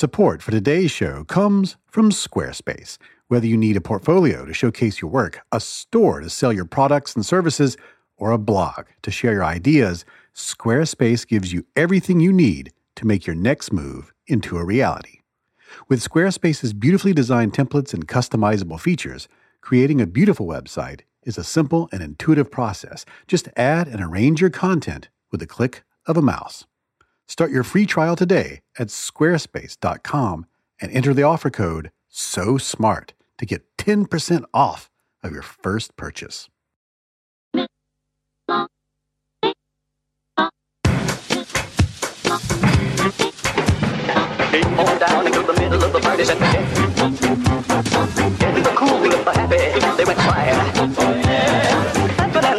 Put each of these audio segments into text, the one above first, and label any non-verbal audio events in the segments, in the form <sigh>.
Support for today's show comes from Squarespace. Whether you need a portfolio to showcase your work, a store to sell your products and services, or a blog to share your ideas, Squarespace gives you everything you need to make your next move into a reality. With Squarespace's beautifully designed templates and customizable features, creating a beautiful website is a simple and intuitive process. Just add and arrange your content with a click of a mouse. Start your free trial today at squarespace.com and enter the offer code SO SMART to get 10% off of your first purchase.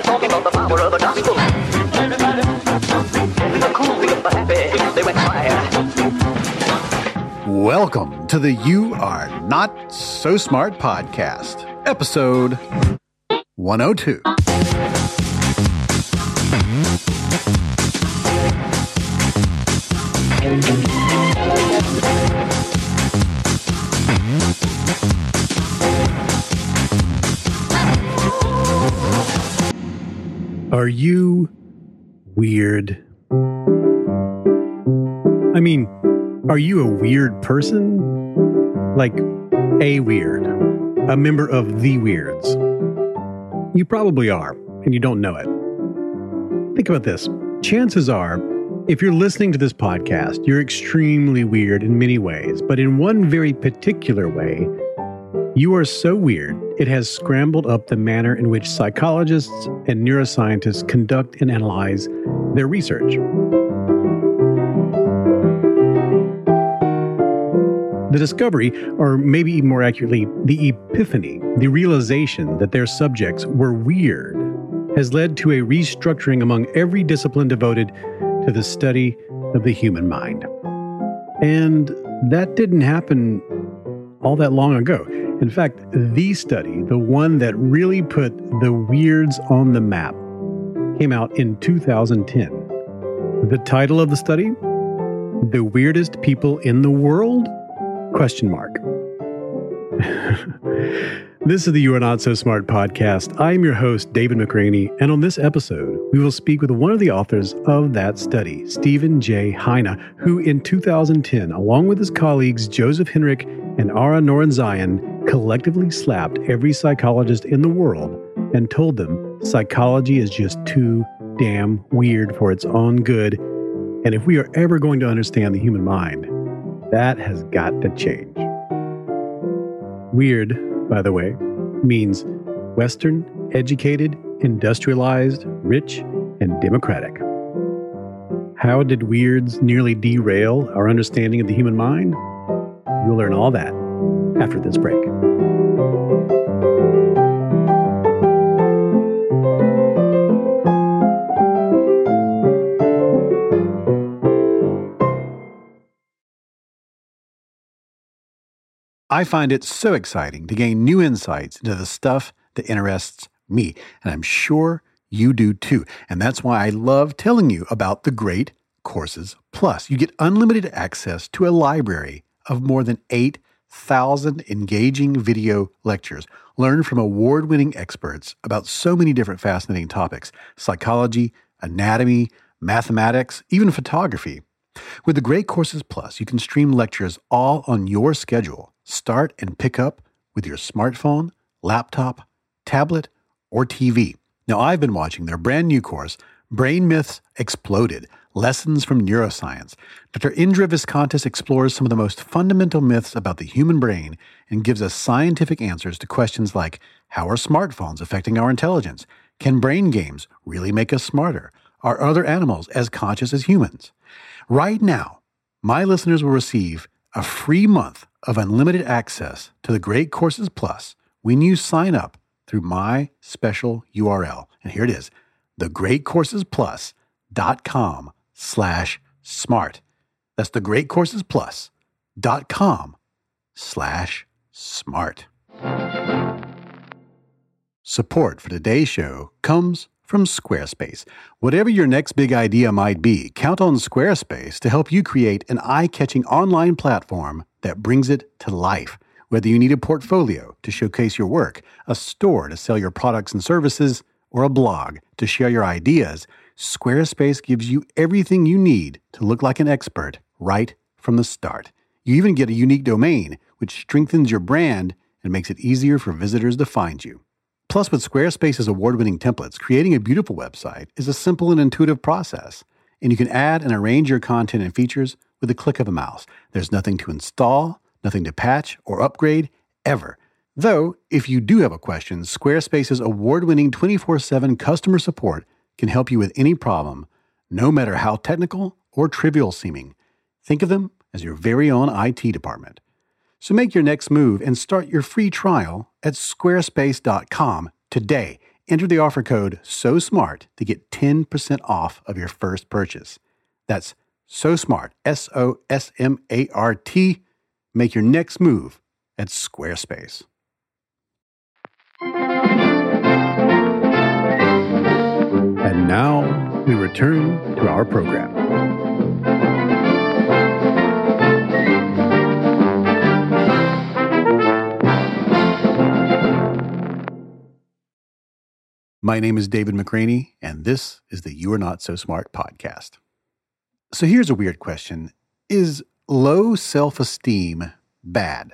Talking about the power of the gospel. Welcome to the You Are Not So Smart podcast, episode 102. Are you weird? I mean, are you a weird person? Like a weird, a member of the weirds? You probably are, and you don't know it. Think about this. Chances are, if you're listening to this podcast, you're extremely weird in many ways, but in one very particular way, you are so weird, it has scrambled up the manner in which psychologists and neuroscientists conduct and analyze their research. The discovery, or maybe more accurately, the epiphany, the realization that their subjects were weird, has led to a restructuring among every discipline devoted to the study of the human mind. And that didn't happen all that long ago. In fact, the study, the one that really put the weirds on the map, came out in 2010. The title of the study? The Weirdest People in the World? Question mark. <laughs> this is the You Are Not So Smart podcast. I am your host, David McRaney, and on this episode, we will speak with one of the authors of that study, Steven J. Heine, who in 2010, along with his colleagues Joseph Henrich and Ara Norenzayan, collectively slapped every psychologist in the world and told them psychology is just too damn weird for its own good. And if we are ever going to understand the human mind, that has got to change. Weird, by the way, means Western, educated, industrialized, rich, and democratic. How did weirds nearly derail our understanding of the human mind? You'll learn all that after this break. I find it so exciting to gain new insights into the stuff that interests me, and I'm sure you do too. And that's why I love telling you about the Great Courses Plus. You get unlimited access to a library of more than 8,000 engaging video lectures. Learn from award winning experts about so many different fascinating topics psychology, anatomy, mathematics, even photography. With the Great Courses Plus, you can stream lectures all on your schedule. Start and pick up with your smartphone, laptop, tablet, or TV. Now, I've been watching their brand new course, Brain Myths Exploded Lessons from Neuroscience. Dr. Indra Viskontas explores some of the most fundamental myths about the human brain and gives us scientific answers to questions like How are smartphones affecting our intelligence? Can brain games really make us smarter? Are other animals as conscious as humans? Right now, my listeners will receive a free month of unlimited access to the Great Courses Plus when you sign up through my special URL. And here it is, thegreatcoursesplus.com slash smart. That's thegreatcoursesplus.com slash smart. Support for today's show comes from Squarespace. Whatever your next big idea might be, count on Squarespace to help you create an eye catching online platform that brings it to life. Whether you need a portfolio to showcase your work, a store to sell your products and services, or a blog to share your ideas, Squarespace gives you everything you need to look like an expert right from the start. You even get a unique domain, which strengthens your brand and makes it easier for visitors to find you. Plus, with Squarespace's award winning templates, creating a beautiful website is a simple and intuitive process. And you can add and arrange your content and features with a click of a mouse. There's nothing to install, nothing to patch or upgrade ever. Though, if you do have a question, Squarespace's award winning 24 7 customer support can help you with any problem, no matter how technical or trivial seeming. Think of them as your very own IT department. So make your next move and start your free trial at squarespace.com today. Enter the offer code so smart to get 10% off of your first purchase. That's so smart, S O S M A R T. Make your next move at Squarespace. And now we return to our program. My name is David McRaney, and this is the You Are Not So Smart podcast. So here's a weird question Is low self esteem bad?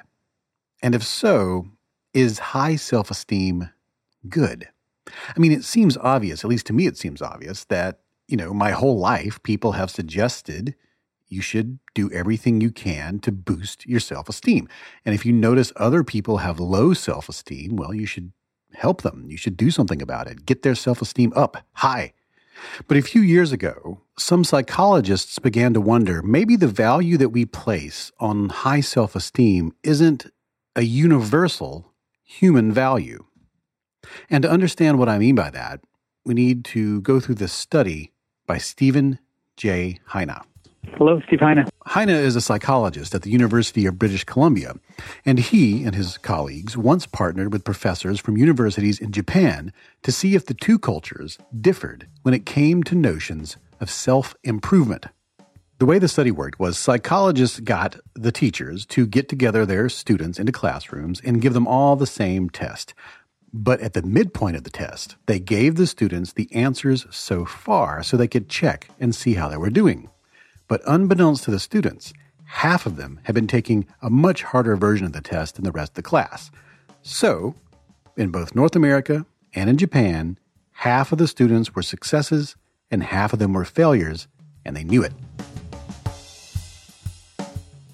And if so, is high self esteem good? I mean, it seems obvious, at least to me, it seems obvious that, you know, my whole life people have suggested you should do everything you can to boost your self esteem. And if you notice other people have low self esteem, well, you should help them. You should do something about it. Get their self esteem up high. But a few years ago, some psychologists began to wonder maybe the value that we place on high self esteem isn't a universal human value. And to understand what I mean by that, we need to go through this study by Steven J. Heine. Hello, Steve Heine. Heine is a psychologist at the University of British Columbia, and he and his colleagues once partnered with professors from universities in Japan to see if the two cultures differed when it came to notions of self improvement. The way the study worked was psychologists got the teachers to get together their students into classrooms and give them all the same test. But at the midpoint of the test, they gave the students the answers so far so they could check and see how they were doing. But unbeknownst to the students, half of them had been taking a much harder version of the test than the rest of the class. So, in both North America and in Japan, half of the students were successes and half of them were failures, and they knew it.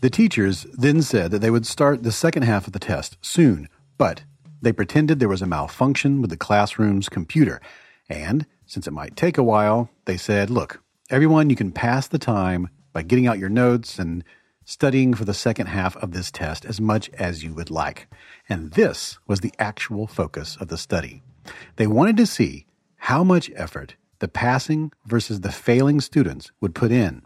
The teachers then said that they would start the second half of the test soon, but they pretended there was a malfunction with the classroom's computer. And since it might take a while, they said, look, everyone, you can pass the time by getting out your notes and studying for the second half of this test as much as you would like. And this was the actual focus of the study. They wanted to see how much effort the passing versus the failing students would put in,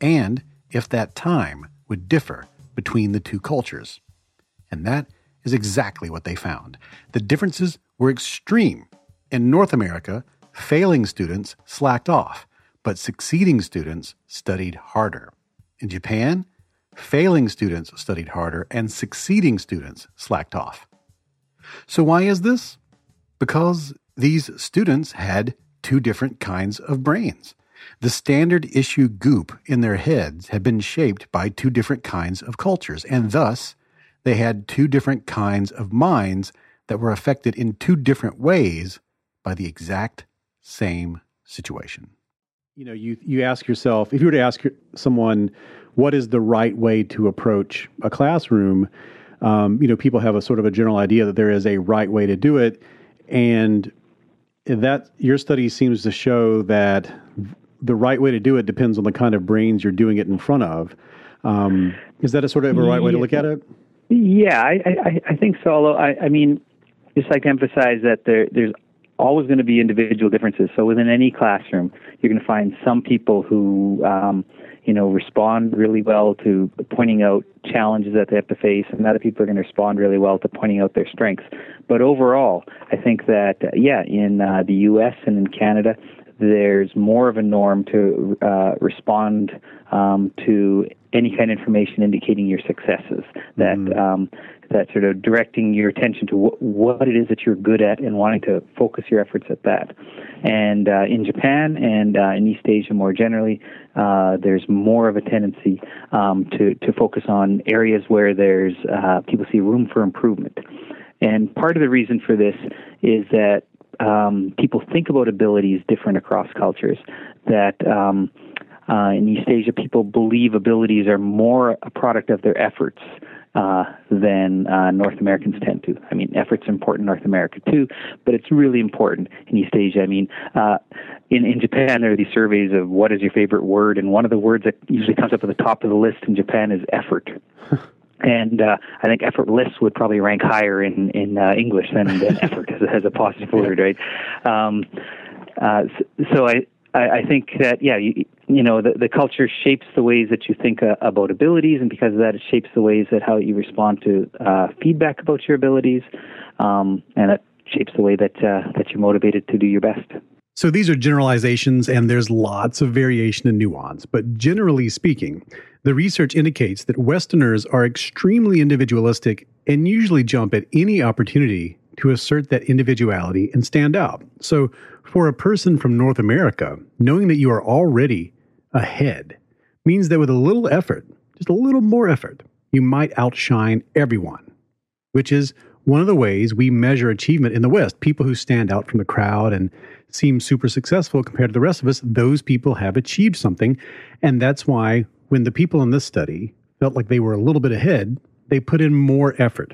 and if that time would differ between the two cultures. And that is exactly what they found. The differences were extreme. In North America, failing students slacked off, but succeeding students studied harder. In Japan, failing students studied harder and succeeding students slacked off. So, why is this? Because these students had two different kinds of brains. The standard issue goop in their heads had been shaped by two different kinds of cultures, and thus they had two different kinds of minds that were affected in two different ways by the exact same situation. You know, you, you ask yourself if you were to ask someone what is the right way to approach a classroom, um, you know, people have a sort of a general idea that there is a right way to do it. And that your study seems to show that the right way to do it depends on the kind of brains you're doing it in front of. Um, is that a sort of a right way to look at it? Yeah, I, I, I think so. Although I, I mean, just like to emphasize that there, there's always going to be individual differences. So within any classroom, you're going to find some people who, um, you know, respond really well to pointing out challenges that they have to face, and other people are going to respond really well to pointing out their strengths. But overall, I think that uh, yeah, in uh, the U.S. and in Canada, there's more of a norm to uh, respond um, to any kind of information indicating your successes. That mm. um, that sort of directing your attention to wh- what it is that you're good at and wanting to focus your efforts at that. And uh, in Japan and uh, in East Asia more generally, uh, there's more of a tendency um, to to focus on areas where there's uh, people see room for improvement. And part of the reason for this is that um, people think about abilities different across cultures. That um, uh, in East Asia, people believe abilities are more a product of their efforts uh, than uh, North Americans tend to. I mean, effort's important in North America too, but it's really important in East Asia. I mean, uh, in in Japan, there are these surveys of what is your favorite word, and one of the words that usually comes up at the top of the list in Japan is effort. <laughs> and uh, I think effortless would probably rank higher in in uh, English than, than <laughs> effort as, as a positive word, right? Um, uh, so, so I, I I think that yeah, you, you know the, the culture shapes the ways that you think uh, about abilities, and because of that, it shapes the ways that how you respond to uh, feedback about your abilities, um, and it shapes the way that uh, that you're motivated to do your best. So these are generalizations, and there's lots of variation and nuance. But generally speaking, the research indicates that Westerners are extremely individualistic and usually jump at any opportunity to assert that individuality and stand out. So, for a person from North America, knowing that you are already ahead means that with a little effort, just a little more effort, you might outshine everyone, which is one of the ways we measure achievement in the West. People who stand out from the crowd and seem super successful compared to the rest of us, those people have achieved something. And that's why when the people in this study felt like they were a little bit ahead, they put in more effort.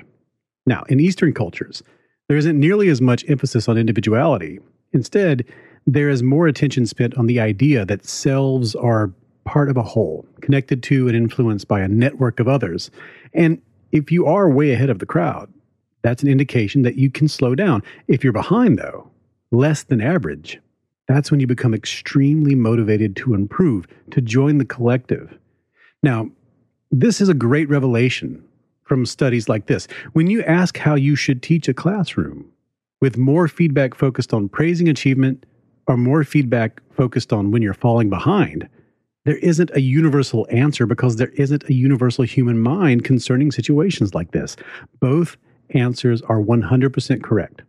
Now, in Eastern cultures, there isn't nearly as much emphasis on individuality. Instead, there is more attention spent on the idea that selves are part of a whole, connected to and influenced by a network of others. And if you are way ahead of the crowd, that's an indication that you can slow down. If you're behind, though, less than average, that's when you become extremely motivated to improve, to join the collective. Now, this is a great revelation from studies like this. When you ask how you should teach a classroom, with more feedback focused on praising achievement or more feedback focused on when you're falling behind, there isn't a universal answer because there isn't a universal human mind concerning situations like this. Both answers are 100% correct.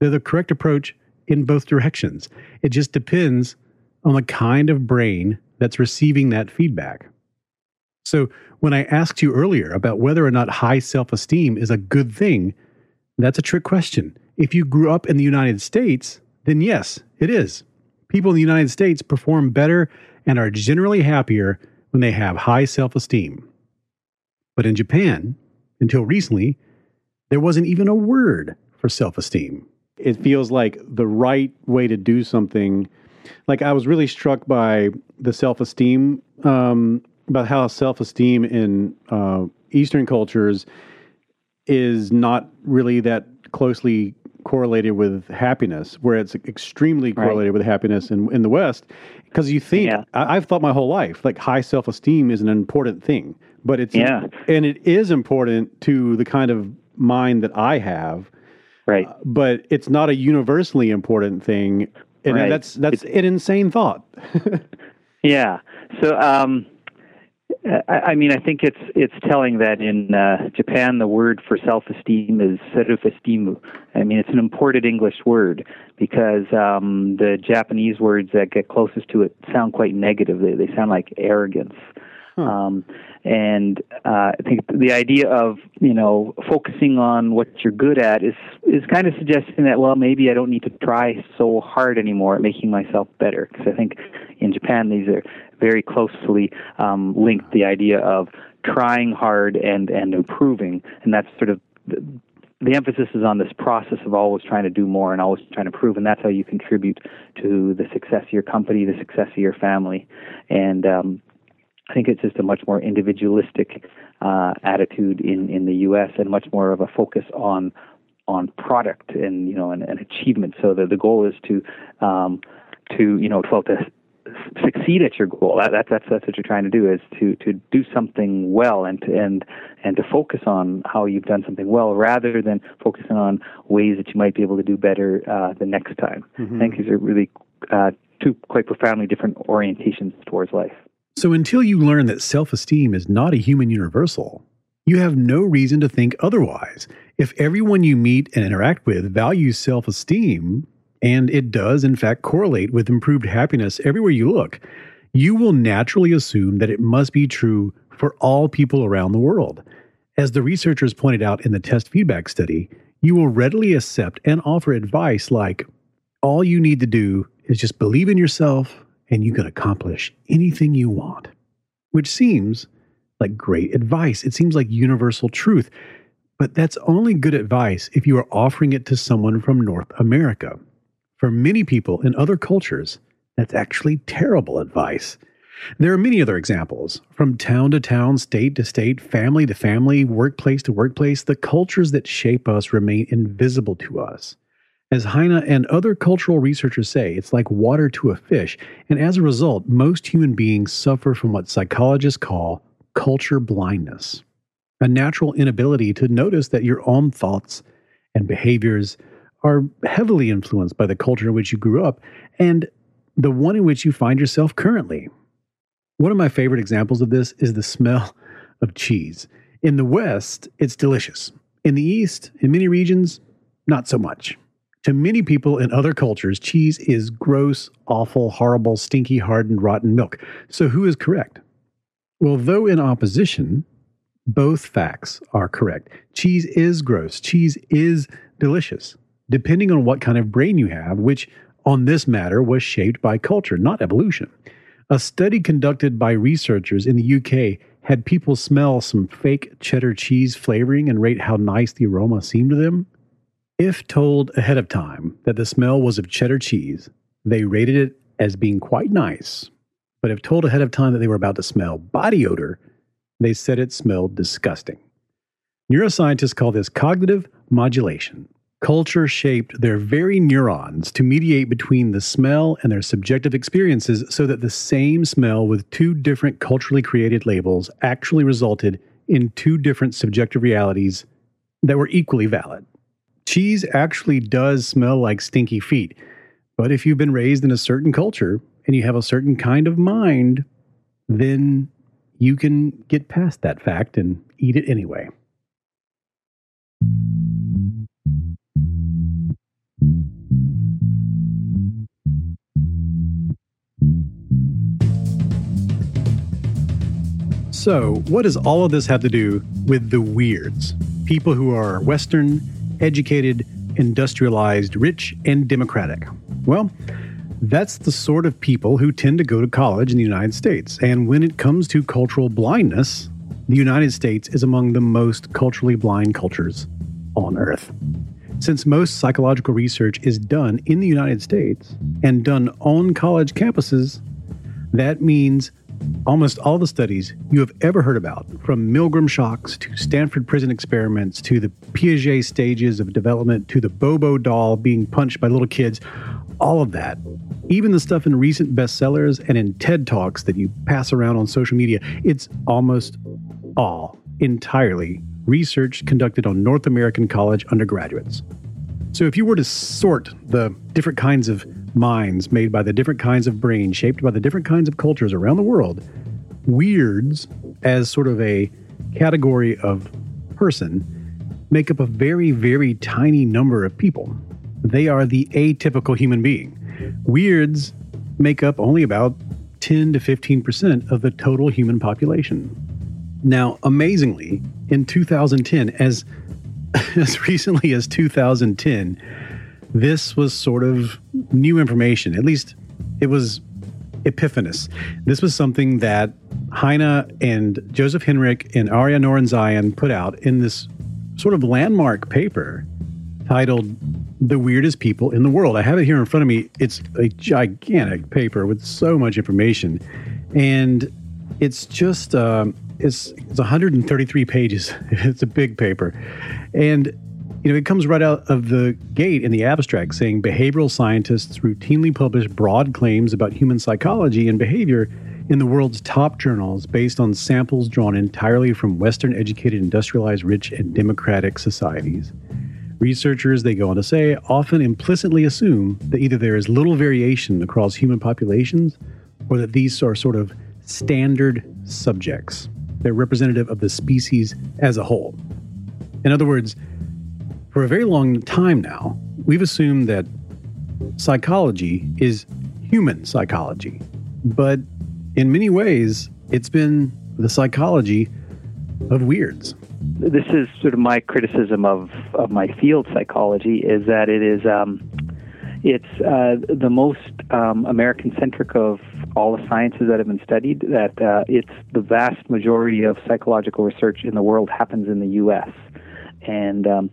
They're the correct approach in both directions. It just depends on the kind of brain that's receiving that feedback. So, when I asked you earlier about whether or not high self esteem is a good thing, that's a trick question. If you grew up in the United States, then yes, it is. People in the United States perform better and are generally happier when they have high self esteem. But in Japan, until recently, there wasn't even a word for self esteem it feels like the right way to do something. Like I was really struck by the self esteem, um, about how self esteem in uh, Eastern cultures is not really that closely correlated with happiness, where it's extremely correlated right. with happiness in in the West. Because you think yeah. I, have thought my whole life like high self esteem is an important thing, but it's yeah. and it is important to the kind of mind that I have Right. Uh, but it's not a universally important thing. And right. that's that's it's, an insane thought. <laughs> yeah. So um, I, I, mean, I think it's it's telling that in uh, Japan the word for self-esteem is serufestimu. I mean, it's an imported English word because um, the Japanese words that get closest to it sound quite negative. They, they sound like arrogance. Huh. Um, and uh, I think the idea of you know focusing on what you're good at is is kind of suggesting that well maybe I don't need to try so hard anymore at making myself better because I think in Japan these are very closely um, linked. The idea of trying hard and and improving, and that's sort of the, the emphasis is on this process of always trying to do more and always trying to prove, and that's how you contribute to the success of your company, the success of your family, and um, think it's just a much more individualistic uh, attitude in, in the U.S. and much more of a focus on on product and you know and, and achievement. So the the goal is to um, to you know well to succeed at your goal. That, that's that's that's what you're trying to do is to to do something well and to, and and to focus on how you've done something well rather than focusing on ways that you might be able to do better uh, the next time. Mm-hmm. I think these are really uh, two quite profoundly different orientations towards life. So until you learn that self-esteem is not a human universal, you have no reason to think otherwise. If everyone you meet and interact with values self-esteem, and it does, in fact, correlate with improved happiness everywhere you look, you will naturally assume that it must be true for all people around the world. As the researchers pointed out in the test feedback study, you will readily accept and offer advice like, all you need to do is just believe in yourself and you can accomplish anything you want, which seems like great advice. It seems like universal truth. But that's only good advice if you are offering it to someone from North America. For many people in other cultures, that's actually terrible advice. There are many other examples. From town to town, state to state, family to family, workplace to workplace, the cultures that shape us remain invisible to us. As Heine and other cultural researchers say, it's like water to a fish, and as a result, most human beings suffer from what psychologists call culture blindness a natural inability to notice that your own thoughts and behaviors are heavily influenced by the culture in which you grew up and the one in which you find yourself currently. One of my favorite examples of this is the smell <laughs> of cheese. In the West, it's delicious. In the East, in many regions, not so much. To many people in other cultures, cheese is gross, awful, horrible, stinky, hardened, rotten milk. So who is correct? Well, though in opposition, both facts are correct. Cheese is gross. Cheese is delicious depending on what kind of brain you have, which on this matter was shaped by culture, not evolution. A study conducted by researchers in the UK had people smell some fake cheddar cheese flavoring and rate how nice the aroma seemed to them. If told ahead of time that the smell was of cheddar cheese, they rated it as being quite nice. But if told ahead of time that they were about to smell body odor, they said it smelled disgusting. Neuroscientists call this cognitive modulation. Culture shaped their very neurons to mediate between the smell and their subjective experiences so that the same smell with two different culturally created labels actually resulted in two different subjective realities that were equally valid. Cheese actually does smell like stinky feet, but if you've been raised in a certain culture and you have a certain kind of mind, then you can get past that fact and eat it anyway. So, what does all of this have to do with the weirds? People who are Western, educated, industrialized, rich, and democratic. Well, that's the sort of people who tend to go to college in the United States. And when it comes to cultural blindness, the United States is among the most culturally blind cultures on earth. Since most psychological research is done in the United States and done on college campuses, that means almost all the studies you have ever heard about, from Milgram shocks to Stanford prison experiments to the Piaget stages of development to the Bobo doll being punched by little kids, all of that, even the stuff in recent bestsellers and in TED Talks that you pass around on social media, it's almost all entirely research conducted on North American college undergraduates. So if you were to sort the different kinds of minds made by the different kinds of brains shaped by the different kinds of cultures around the world, weirds as sort of a category of person make up a very, very tiny number of people. They are the atypical human being. Weirds make up only about 10 to 15% of the total human population. Now, amazingly, in 2010, as <laughs> as recently as 2010, this was sort of new information. At least it was epiphanous. This was something that Heine and Joseph Henrich and Ara Norenzayan put out in this sort of landmark paper titled The Weirdest People in the World. I have it here in front of me. It's a gigantic paper with so much information. And it's just, um, it's, it's 133 pages. <laughs> it's a big paper. And You know, it comes right out of the gate in the abstract saying behavioral scientists routinely publish broad claims about human psychology and behavior in the world's top journals based on samples drawn entirely from Western educated, industrialized, rich, and democratic societies. Researchers, they go on to say, often implicitly assume that either there is little variation across human populations or that these are sort of standard subjects. They're representative of the species as a whole. In other words, for a very long time now, we've assumed that psychology is human psychology. But in many ways, it's been the psychology of weirds. This is sort of my criticism of, of my field psychology is that it is um, it's uh, the most um, American centric of all the sciences that have been studied. That uh, it's the vast majority of psychological research in the world happens in the U.S. and um,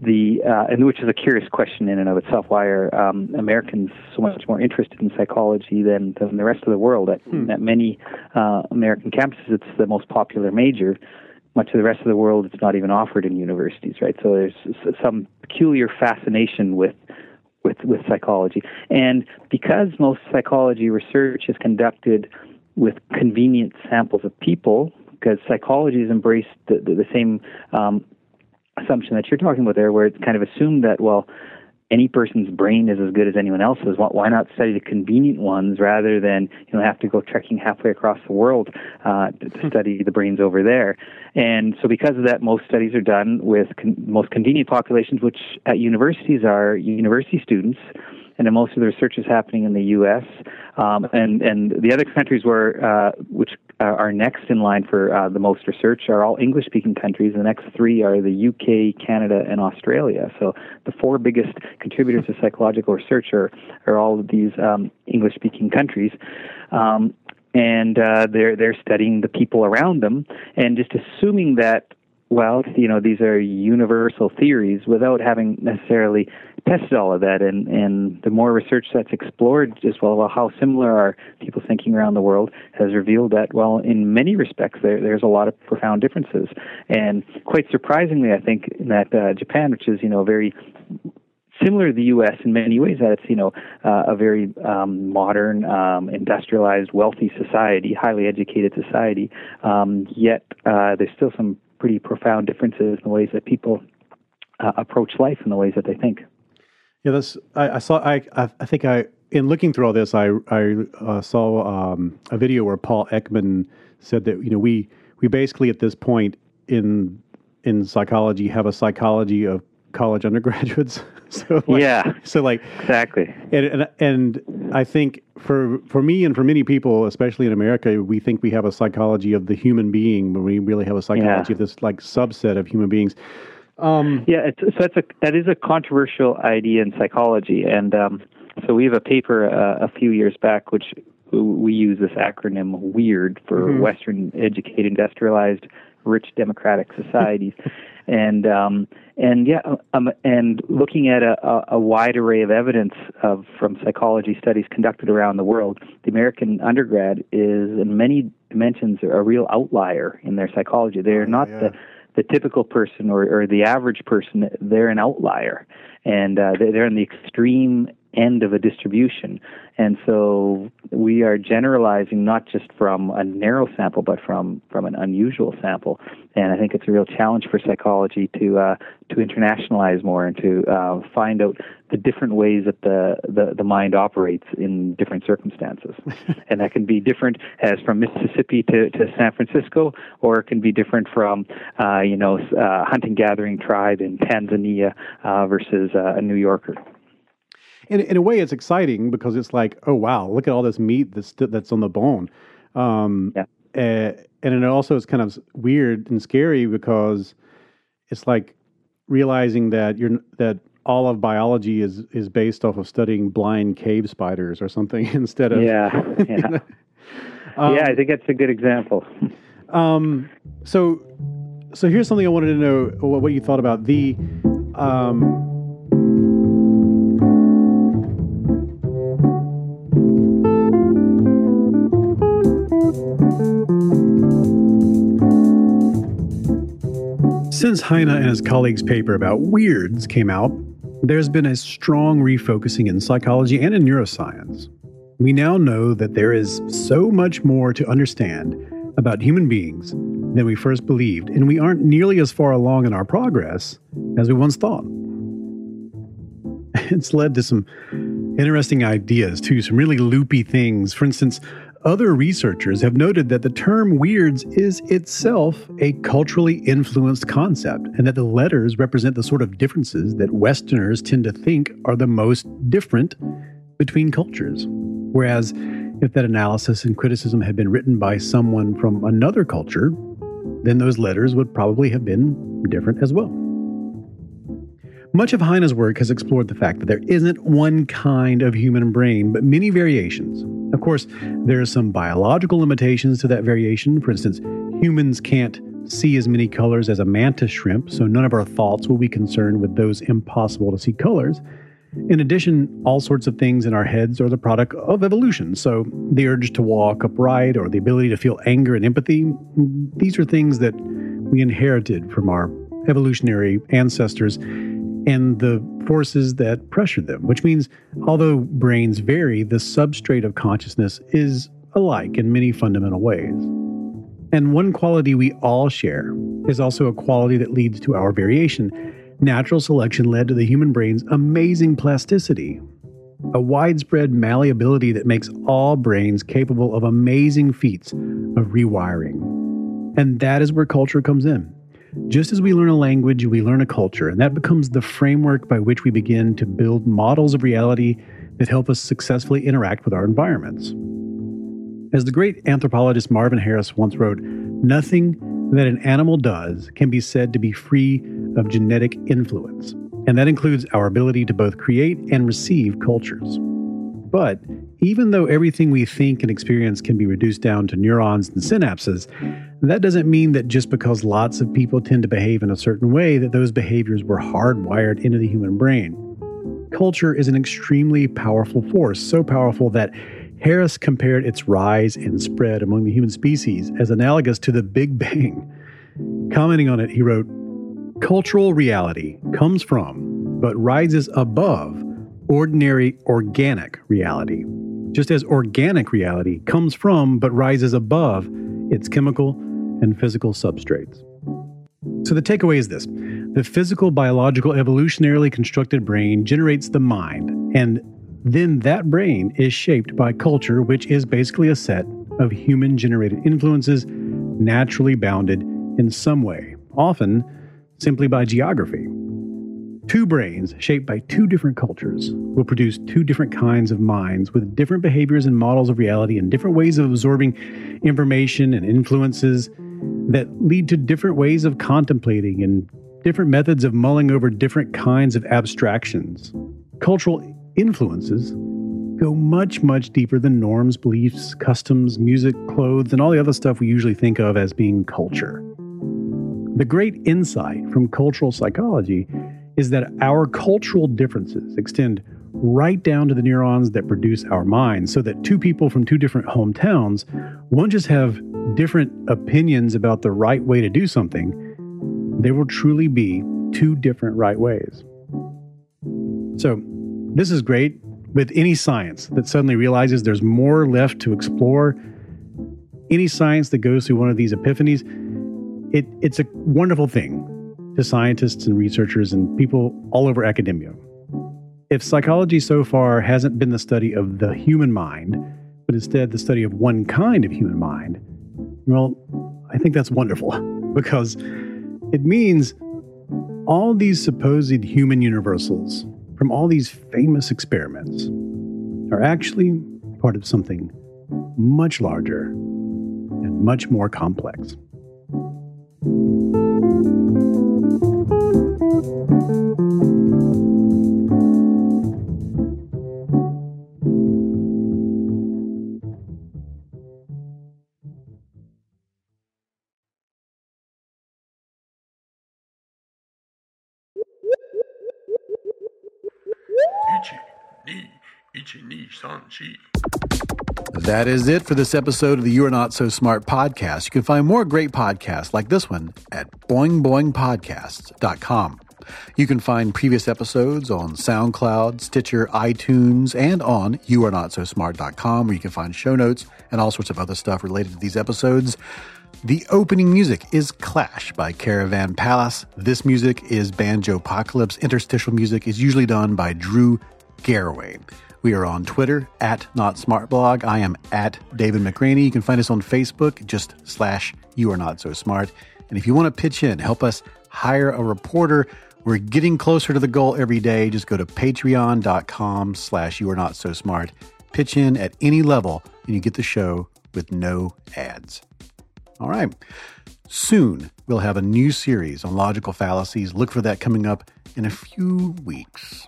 the uh, and which is a curious question in and of itself. Why are um, Americans so much more interested in psychology than, than the rest of the world? At, hmm. at many uh, American campuses, it's the most popular major. Much of the rest of the world, it's not even offered in universities, right? So there's some peculiar fascination with with with psychology, and because most psychology research is conducted with convenient samples of people, because psychology has embraced the, the, the same um, assumption that you're talking about there, where it's kind of assumed that, well, any person's brain is as good as anyone else's. Why not study the convenient ones rather than you know have to go trekking halfway across the world uh, to, to study the brains over there? And so, because of that, most studies are done with con- most convenient populations, which at universities are university students and most of the research is happening in the U.S. Um, and and the other countries where uh, which are next in line for uh, the most research are all English-speaking countries. The next three are the U.K., Canada, and Australia. So the four biggest contributors to psychological research are are all of these um, English-speaking countries. Um, and uh, they're they're studying the people around them, and just assuming that well, you know, these are universal theories without having necessarily tested all of that. And, and the more research that's explored as well, well, how similar are people thinking around the world has revealed that, well, in many respects, there, there's a lot of profound differences. And quite surprisingly, I think that uh, Japan, which is, you know, very similar to the U.S. in many ways. That it's you know uh, a very um, modern, um, industrialized, wealthy society, highly educated society. Um, yet uh, there's still some pretty profound differences in the ways that people uh, approach life and the ways that they think. Yeah, that's. I, I saw. I, I think I in looking through all this, I I uh, saw um, a video where Paul Ekman said that you know we we basically at this point in in psychology have a psychology of college undergraduates. <laughs> so like, yeah, so like exactly. And, and and I think for for me and for many people, especially in America, we think we have a psychology of the human being, but we really have a psychology yeah. of this like subset of human beings. Um, yeah, it's, so that's a that is a controversial idea in psychology, and um, so we have a paper uh, a few years back which we use this acronym WEIRD for mm-hmm. Western Educated Industrialized Rich Democratic <laughs> Societies, and um, and yeah, um, and looking at a, a, wide array of evidence of from psychology studies conducted around the world, the American undergrad is in many dimensions a real outlier in their psychology. They're oh, not yeah. the the typical person or, or the average person, they're an outlier, and uh, they're in the extreme end of a distribution. And so we are generalizing not just from a narrow sample, but from, from an unusual sample. And I think it's a real challenge for psychology to uh, to internationalize more and to uh, find out the different ways that the, the, the mind operates in different circumstances. <laughs> and that can be different as from Mississippi to, to San Francisco, or it can be different from, uh, you know, uh, hunting gathering tribe in Tanzania uh, versus uh, a New Yorker in, in a way, it's exciting because it's like, oh wow, look at all this meat that's that's on the bone. Um, yeah. Uh, and it also is kind of weird and scary because it's like realizing that you're that all of biology is is based off of studying blind cave spiders or something <laughs> instead of yeah <laughs> yeah um, yeah I think that's a good example. um, so so here's something I wanted to know what, what you thought about the um, Since Heine and his colleagues' paper about weirds came out, there's been a strong refocusing in psychology and in neuroscience. We now know that there is so much more to understand about human beings than we first believed, and we aren't nearly as far along in our progress as we once thought. <laughs> It's led to some interesting ideas, too, some really loopy things. For instance, other researchers have noted that the term weirds is itself a culturally influenced concept, and that the letters represent the sort of differences that Westerners tend to think are the most different between cultures. Whereas, if that analysis and criticism had been written by someone from another culture, then those letters would probably have been different as well. Much of Heine's work has explored the fact that there isn't one kind of human brain, but many variations. Of course, there are some biological limitations to that variation. For instance, humans can't see as many colors as a mantis shrimp, so none of our thoughts will be concerned with those impossible to see colors. In addition, all sorts of things in our heads are the product of evolution. So, the urge to walk upright or the ability to feel anger and empathy, these are things that we inherited from our evolutionary ancestors and the forces that pressure them, which means although brains vary, the substrate of consciousness is alike in many fundamental ways. And one quality we all share is also a quality that leads to our variation. Natural selection led to the human brain's amazing plasticity, a widespread malleability that makes all brains capable of amazing feats of rewiring. And that is where culture comes in. Just as we learn a language, we learn a culture, and that becomes the framework by which we begin to build models of reality that help us successfully interact with our environments. As the great anthropologist Marvin Harris once wrote, nothing that an animal does can be said to be free of genetic influence, and that includes our ability to both create and receive cultures. But even though everything we think and experience can be reduced down to neurons and synapses, that doesn't mean that just because lots of people tend to behave in a certain way, that those behaviors were hardwired into the human brain. Culture is an extremely powerful force, so powerful that Harris compared its rise and spread among the human species as analogous to the Big Bang. Commenting on it, he wrote Cultural reality comes from, but rises above, ordinary organic reality, just as organic reality comes from but rises above its chemical and physical substrates. So the takeaway is this the physical, biological, evolutionarily constructed brain generates the mind, and then that brain is shaped by culture, which is basically a set of human generated influences naturally bounded in some way, often simply by geography. Two brains shaped by two different cultures will produce two different kinds of minds with different behaviors and models of reality and different ways of absorbing information and influences that lead to different ways of contemplating and different methods of mulling over different kinds of abstractions. Cultural influences go much, much deeper than norms, beliefs, customs, music, clothes, and all the other stuff we usually think of as being culture. The great insight from cultural psychology is that our cultural differences extend right down to the neurons that produce our minds, so that two people from two different hometowns won't just have different opinions about the right way to do something, there will truly be two different right ways. So, this is great with any science that suddenly realizes there's more left to explore. Any science that goes through one of these epiphanies, it, it's a wonderful thing to scientists and researchers and people all over academia. If psychology so far hasn't been the study of the human mind, but instead the study of one kind of human mind, well, I think that's wonderful <laughs> because it means all these supposed human universals from all these famous experiments are actually part of something much larger and much more complex. That is it for this episode of the You Are Not So Smart podcast. You can find more great podcasts like this one at boingboingpodcasts.com. You can find previous episodes on SoundCloud, Stitcher, iTunes, and on youarenotsosmart.com where you can find show notes and all sorts of other stuff related to these episodes. The opening music is Clash by Caravan Palace. This music is Banjo Apocalypse. Interstitial music is usually done by Drew Garraway. We are on Twitter at Not Smart Blog. I am at David McRaney. You can find us on Facebook, just slash You Are Not So Smart. And if you want to pitch in, help us hire a reporter. We're getting closer to the goal every day. Just go to patreon.com slash you are not so smart. Pitch in at any level and you get the show with no ads. All right. Soon we'll have a new series on logical fallacies. Look for that coming up in a few weeks.